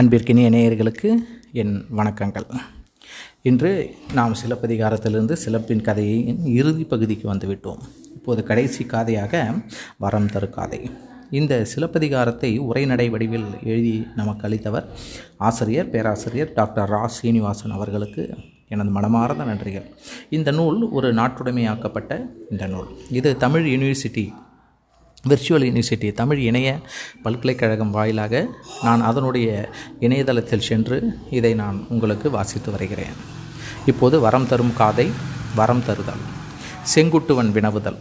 அன்பிற்கினிய நேயர்களுக்கு என் வணக்கங்கள். இன்று நாம் சிலப்பதிகாரத்திலிருந்து சிலப்பின் கதையின் இறுதி பகுதிக்கு வந்துவிட்டோம். இப்போது கடைசி காதையாக வரம் தரு காதை. இந்த சிலப்பதிகாரத்தை உரைநடை வடிவில் எழுதி நமக்கு அளித்தவர் ஆசிரியர் பேராசிரியர் டாக்டர் ரா. சீனிவாசன் அவர்களுக்கு எனது மனமார்ந்த நன்றிகள். இந்த நூல் ஒரு நாட்டுடைமையாக்கப்பட்ட இந்த நூல். இது Tamil university virtual university Tamil இணைய பல்கலைக்கழகம் வாயிலாக நான் அதனுடைய இணையதளத்தில் சென்று இதை நான் உங்களுக்கு வாசித்து வருகிறேன். இப்போது வரம் தரும் காதை வரம் தருதல் செங்குட்டுவன் வினவுதல்.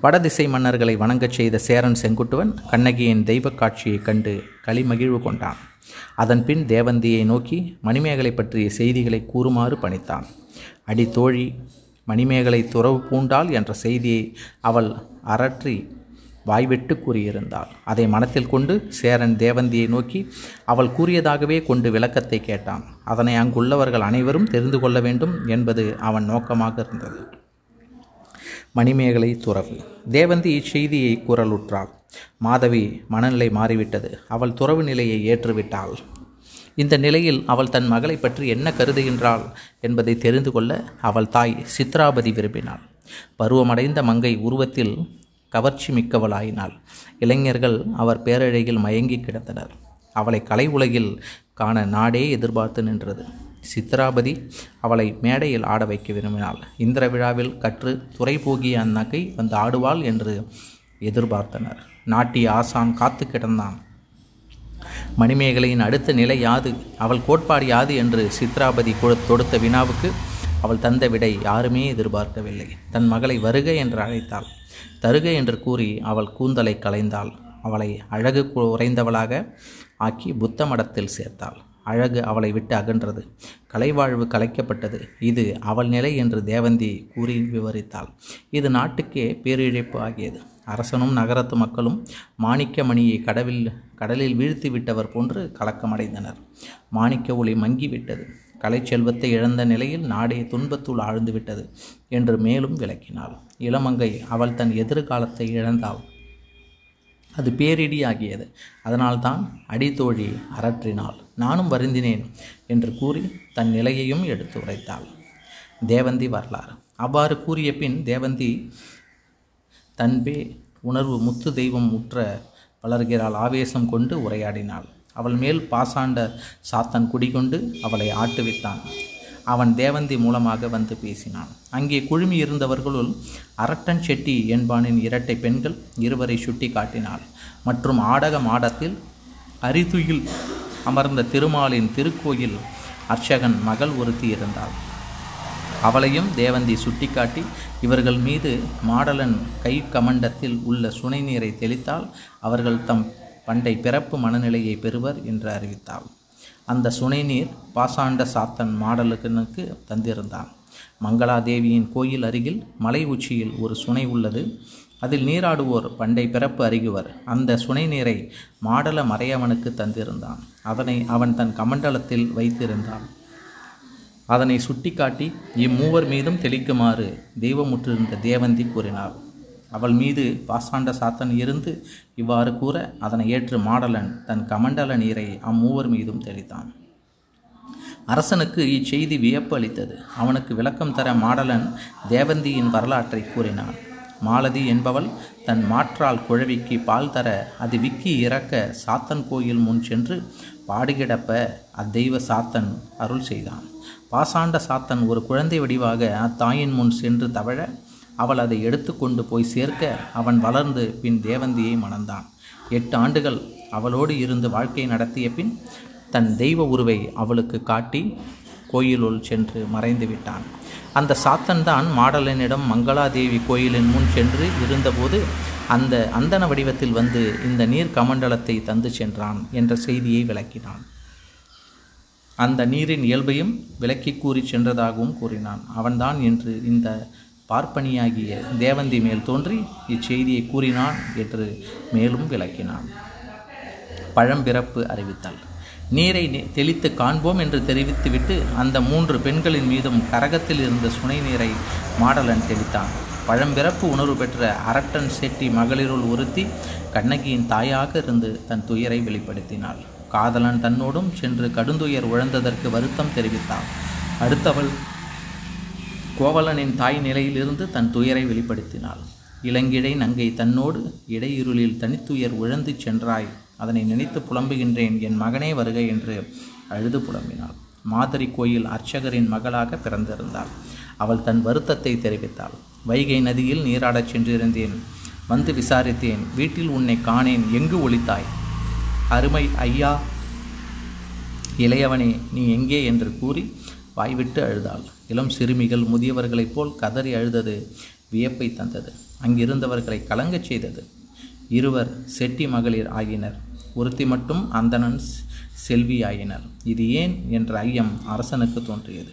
வடதிசை மன்னர்களை வணங்கச் செய்த சேரன் செங்குட்டுவன் கண்ணகியின் தெய்வக் காட்சியைக் கண்டு களிமகிழ்வு கொண்டான். அதன்பின் தேவந்தியை நோக்கி மணிமேகலை பற்றிய செய்திகளை கூறுமாறு பணித்தான். அடி தோழி மணிமேகலை துறவு பூண்டாள் என்ற செய்தியை அவள் அரற்றி வாய்விட்டு கூறியிருந்தாள். அதை மனத்தில் கொண்டு சேரன் தேவந்தியை நோக்கி அவள் கூறியதாகவே கொண்டு விளக்கத்தை கேட்டான். அதனை அங்குள்ளவர்கள் அனைவரும் தெரிந்து கொள்ள வேண்டும் என்பது அவன் நோக்கமாக இருந்தது. மணிமேகலை துறவு. தேவந்தி இச்செய்தியை குரலுற்றாள். மாதவி மனநிலை மாறிவிட்டது. அவள் துறவு நிலையை ஏற்றுவிட்டாள். இந்த நிலையில் அவள் தன் மகளை பற்றி என்ன கருதுகின்றாள் என்பதை தெரிந்து கொள்ள அவள் தாய் சித்ராபதி விரும்பினாள். பருவமடைந்த மங்கை உருவத்தில் கவர்ச்சி மிக்கவளாயினாள். இளைஞர்கள் அவர் பேரழகில் மயங்கி கிடந்தனர். அவளை கலை உலகில் காண நாடே எதிர்பார்த்து நின்றது. சித்ராபதி அவளை மேடையில் ஆட வைக்க விரும்பினாள். இந்திர விழாவில் கற்று துறை போகிய அந்நகை வந்து ஆடுவாள் என்று எதிர்பார்த்தனர். நாட்டிய ஆசான் காத்து கிடந்தான். மணிமேகலையின் அடுத்த நிலை யாது? அவள் கோட்பாடு யாது? என்று சித்ராபதி தொடுத்த வினாவுக்கு அவள் தந்த விடை யாருமே எதிர்பார்க்கவில்லை. தன் மகளை வருக என்று அழைத்தாள். தருக என்று கூறி அவள் கூந்தலை களைந்தாள். அவளை அழகு உறைந்தவளாக ஆக்கி புத்த மடத்தில் சேர்த்தாள். அழகு அவளை விட்டு அகன்றது. கலைவாழ்வு கலைக்கப்பட்டது. இது அவள் நிலை என்று தேவந்தி கூறி விவரித்தாள். இது நாட்டுக்கே பேரிழப்பு ஆகியது. அரசனும் நகரத்து மக்களும் மாணிக்கமணியை கடவில் கடலில் வீழ்த்தி விட்டவர் போன்று கலக்கமடைந்தனர். மாணிக்க ஒளி மங்கிவிட்டது. கலைச்செல்வத்தை இழந்த நிலையில் நாடே துன்பத்துள் ஆழ்ந்துவிட்டது என்று மேலும் விளக்கினாள். இளமங்கை அவள் தன் எதிர்காலத்தை இழந்தாள். அது பேரிடியாகியது. அதனால்தான் அடித்தோழி அரற்றினாள். நானும் வருந்தினேன் என்று கூறி தன் நிலையையும் எடுத்து உரைத்தாள். தேவந்தி வரலாறு. அவ்வாறு கூறிய பின் தேவந்தி தன்பே உணர்வு முத்து தெய்வம் முற்ற வளர்கிறாள். ஆவேசம் கொண்டு உரையாடினாள். அவள் மேல் பாசாண்ட சாத்தன் குடிகொண்டு அவளை ஆட்டுவித்தான். அவன் தேவந்தி மூலமாக வந்து பேசினான். அங்கே குழுமி இருந்தவர்களுள் அரட்டன் செட்டி என்பானின் இரட்டை பெண்கள் இருவரை சுட்டி காட்டினாள். மற்றும் ஆடக மாடத்தில் அரிதுயில் அமர்ந்த திருமாலின் திருக்கோயில் அர்ச்சகன் மகள் ஒருத்தி இருந்தாள். அவளையும் தேவந்தி சுட்டிக்காட்டி இவர்கள் மீது மாடலன் கை கமண்டத்தில் உள்ள சுனை நீரை தெளித்தால் அவர்கள் தம் பண்டை பிறப்பு மனநிலையை பெறுவர் என்று அறிவித்தாள். அந்த சுனைநீர் பாசாண்ட சாத்தன் மாடலுக்கு தந்திருந்தான். மங்களாதேவியின் கோயில் அருகில் மலை உச்சியில் ஒரு சுனை உள்ளது. அதில் நீராடுவோர் பண்டை பிறப்பு அறிகுவர் அந்த சுனை நீரை மாடல மறையவனுக்கு தந்திருந்தான். அதனை அவன் தன் கமண்டலத்தில் வைத்திருந்தான். அதனை சுட்டிக்காட்டி இம்மூவர் மீதும் தெளிக்குமாறு தெய்வமுற்றிருந்த தேவந்தி கூறினார் அவள் மீது பாசாண்ட சாத்தன் இருந்து இவ்வாறு கூற அதனை ஏற்று மாடலன் தன் கமண்டல நீரை அம்மூவர் மீதும் தெளித்தான். அரசனுக்கு இச்செய்தி வியப்பு அளித்தது அவனுக்கு விளக்கம் தர மாடலன் தேவந்தியின் வரலாற்றை கூறினான். மாலதி என்பவள் தன் மாற்றால் குழவிக்கு பால் தர அது விக்கி இறக்க சாத்தன் கோயில் முன் சென்று பாடுகிடப்ப அத்தெய்வ சாத்தன் அருள் செய்தான். பாசாண்ட சாத்தன் ஒரு குழந்தை வடிவாக அத்தாயின் முன் சென்று தவழ அவள் அதை எடுத்து கொண்டு போய் சேர்க்க அவன் வளர்ந்து பின் தேவந்தியை மணந்தான். எட்டு ஆண்டுகள் அவளோடு இருந்து வாழ்க்கை நடத்திய பின் தன் தெய்வ உருவை அவளுக்கு காட்டி கோயிலுள் சென்று மறைந்து விட்டான். அந்த சாத்தன்தான் மாடலனிடம் மங்களாதேவி கோயிலின் முன் சென்று இருந்தபோது அந்த அந்தன வடிவத்தில் வந்து இந்த நீர் கமண்டலத்தை தந்து சென்றான் என்ற செய்தியை விளக்கினான். அந்த நீரின் இயல்பையும் விளக்கி கூறி சென்றதாகவும் கூறினான். அவன்தான் என்று இந்த பார்ப்பனியாகிய தேவந்தி மேல் தோன்றி இச்செய்தியை கூறினான் என்று மேலும் விளக்கினான். பழம்பிறப்பு அறிவித்தாள் நீரை தெளித்து காண்போம் என்று தெரிவித்துவிட்டு அந்த மூன்று பெண்களின் மீதும் கரகத்தில் இருந்த சுனை நீரை மாடலன் தெளித்தான். பழம்பிறப்பு உணர்வு பெற்ற அரட்டன் செட்டி மகளிருள் ஒருத்தி கண்ணகியின் தாயாக இருந்து தன் துயரை வெளிப்படுத்தினாள். காதலன் தன்னோடும் சென்று கடுந்துயர் உழந்ததற்கு வருத்தம் தெரிவித்தான். அடுத்தவள் கோவலனின் தாய் நிலையிலிருந்து தன் துயரை வெளிப்படுத்தினாள். இளங்கிழை நங்கை தன்னோடு இடையிருளில் தனித்துயர் உழந்து சென்றாய் அதனை நினைத்து புலம்புகின்றேன் என் மகனே வருக என்று அழுது புலம்பினாள். மாதரி கோயில் அர்ச்சகரின் மகளாக பிறந்திருந்தாள். அவள் தன் வருத்தத்தை தெரிவித்தாள். வைகை நதியில் நீராடச் சென்றிருந்தேன் வந்து விசாரித்தேன் வீட்டில் உன்னை காணேன் எங்கு ஒளித்தாய்? அருமை ஐயா இளையவனே நீ எங்கே? என்று கூறி வாய்விட்டு அழுதாள். இளம் சிறுமிகள் முதியவர்களைப் போல் கதறி அழுதது வியப்பை தந்தது. அங்கிருந்தவர்களை கலங்கச் செய்தது. இருவர் செட்டி மகளிர் ஆகினர். ஒருத்தி மட்டும் அந்தணன் செல்வி ஆயினர் இது ஏன் என்ற ஐயம் அரசனுக்கு தோன்றியது.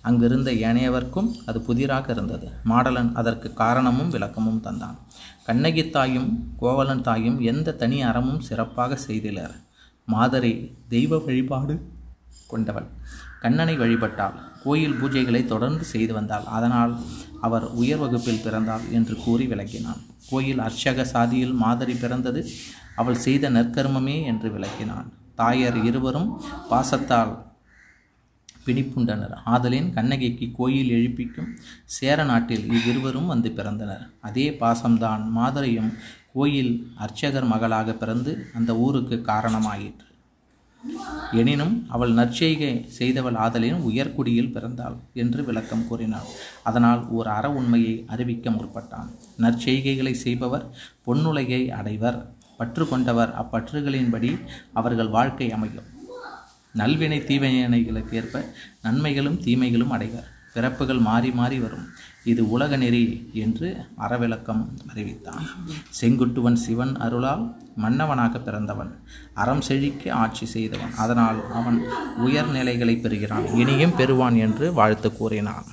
அங்கிருந்த ஏனையவர்க்கும் அது புதிராக இருந்தது. மாடலன் அதற்கு காரணமும் விளக்கமும் தந்தான். கண்ணகி தாயும் கோவலன் தாயும் எந்த தனி அறமும் சிறப்பாக செய்திலர். மாதரி தெய்வ வழிபாடு கொண்டவள். கண்ணனை வழிபட்டாள். கோயில் பூஜைகளை தொடர்ந்து செய்து வந்தாள். அதனால் அவர் உயர் வகுப்பில் பிறந்தாள் என்று கூறி விளக்கினான். கோயில் அர்ச்சக சாதியில் மாதரி பிறந்தது. அவள் செய்த நற்கர்மமே என்று விளக்கினான். தாயர் இருவரும் பாசத்தால் பிணிப்புண்டனர் ஆதலின் கண்ணகிக்கு கோயில் எழுப்பிக்கும் சேர நாட்டில் இவ்விருவரும் வந்து பிறந்தனர். அதே பாசம்தான். மாதரையும் கோயில் அர்ச்சகர் மகளாக பிறந்து அந்த ஊருக்கு காரணமாயிற்று. எனினும் அவள் நற்செய்கை செய்தவள் ஆதலின் உயர்குடியில் பிறந்தாள் என்று விளக்கம் கூறினாள். அதனால் ஓர் அற உண்மையை அறிவிக்க முற்பட்டான். நற்செய்கைகளை செய்பவர் பொன்னுலகை அடைவர். பற்று கொண்டவர் அப்பற்றுகளின்படி அவர்கள் வாழ்க்கை அமையும். நல்வினை தீவினைகளுக்கு ஏற்ப நன்மைகளும் தீமைகளும் அடைவர். பிறப்புகள் மாறி மாறி வரும். இது உலக நெறி என்று அறவிளக்கம் அறிவித்தான். செங்குட்டுவன் சிவன் அருளால் மன்னவனாக பிறந்தவன். அறம் செழிக்க ஆட்சி செய்தவன். அதனால் அவன் உயர்நிலைகளை பெறுகிறான். இனியும் பெறுவான் என்று வாழ்த்து கூறினான்.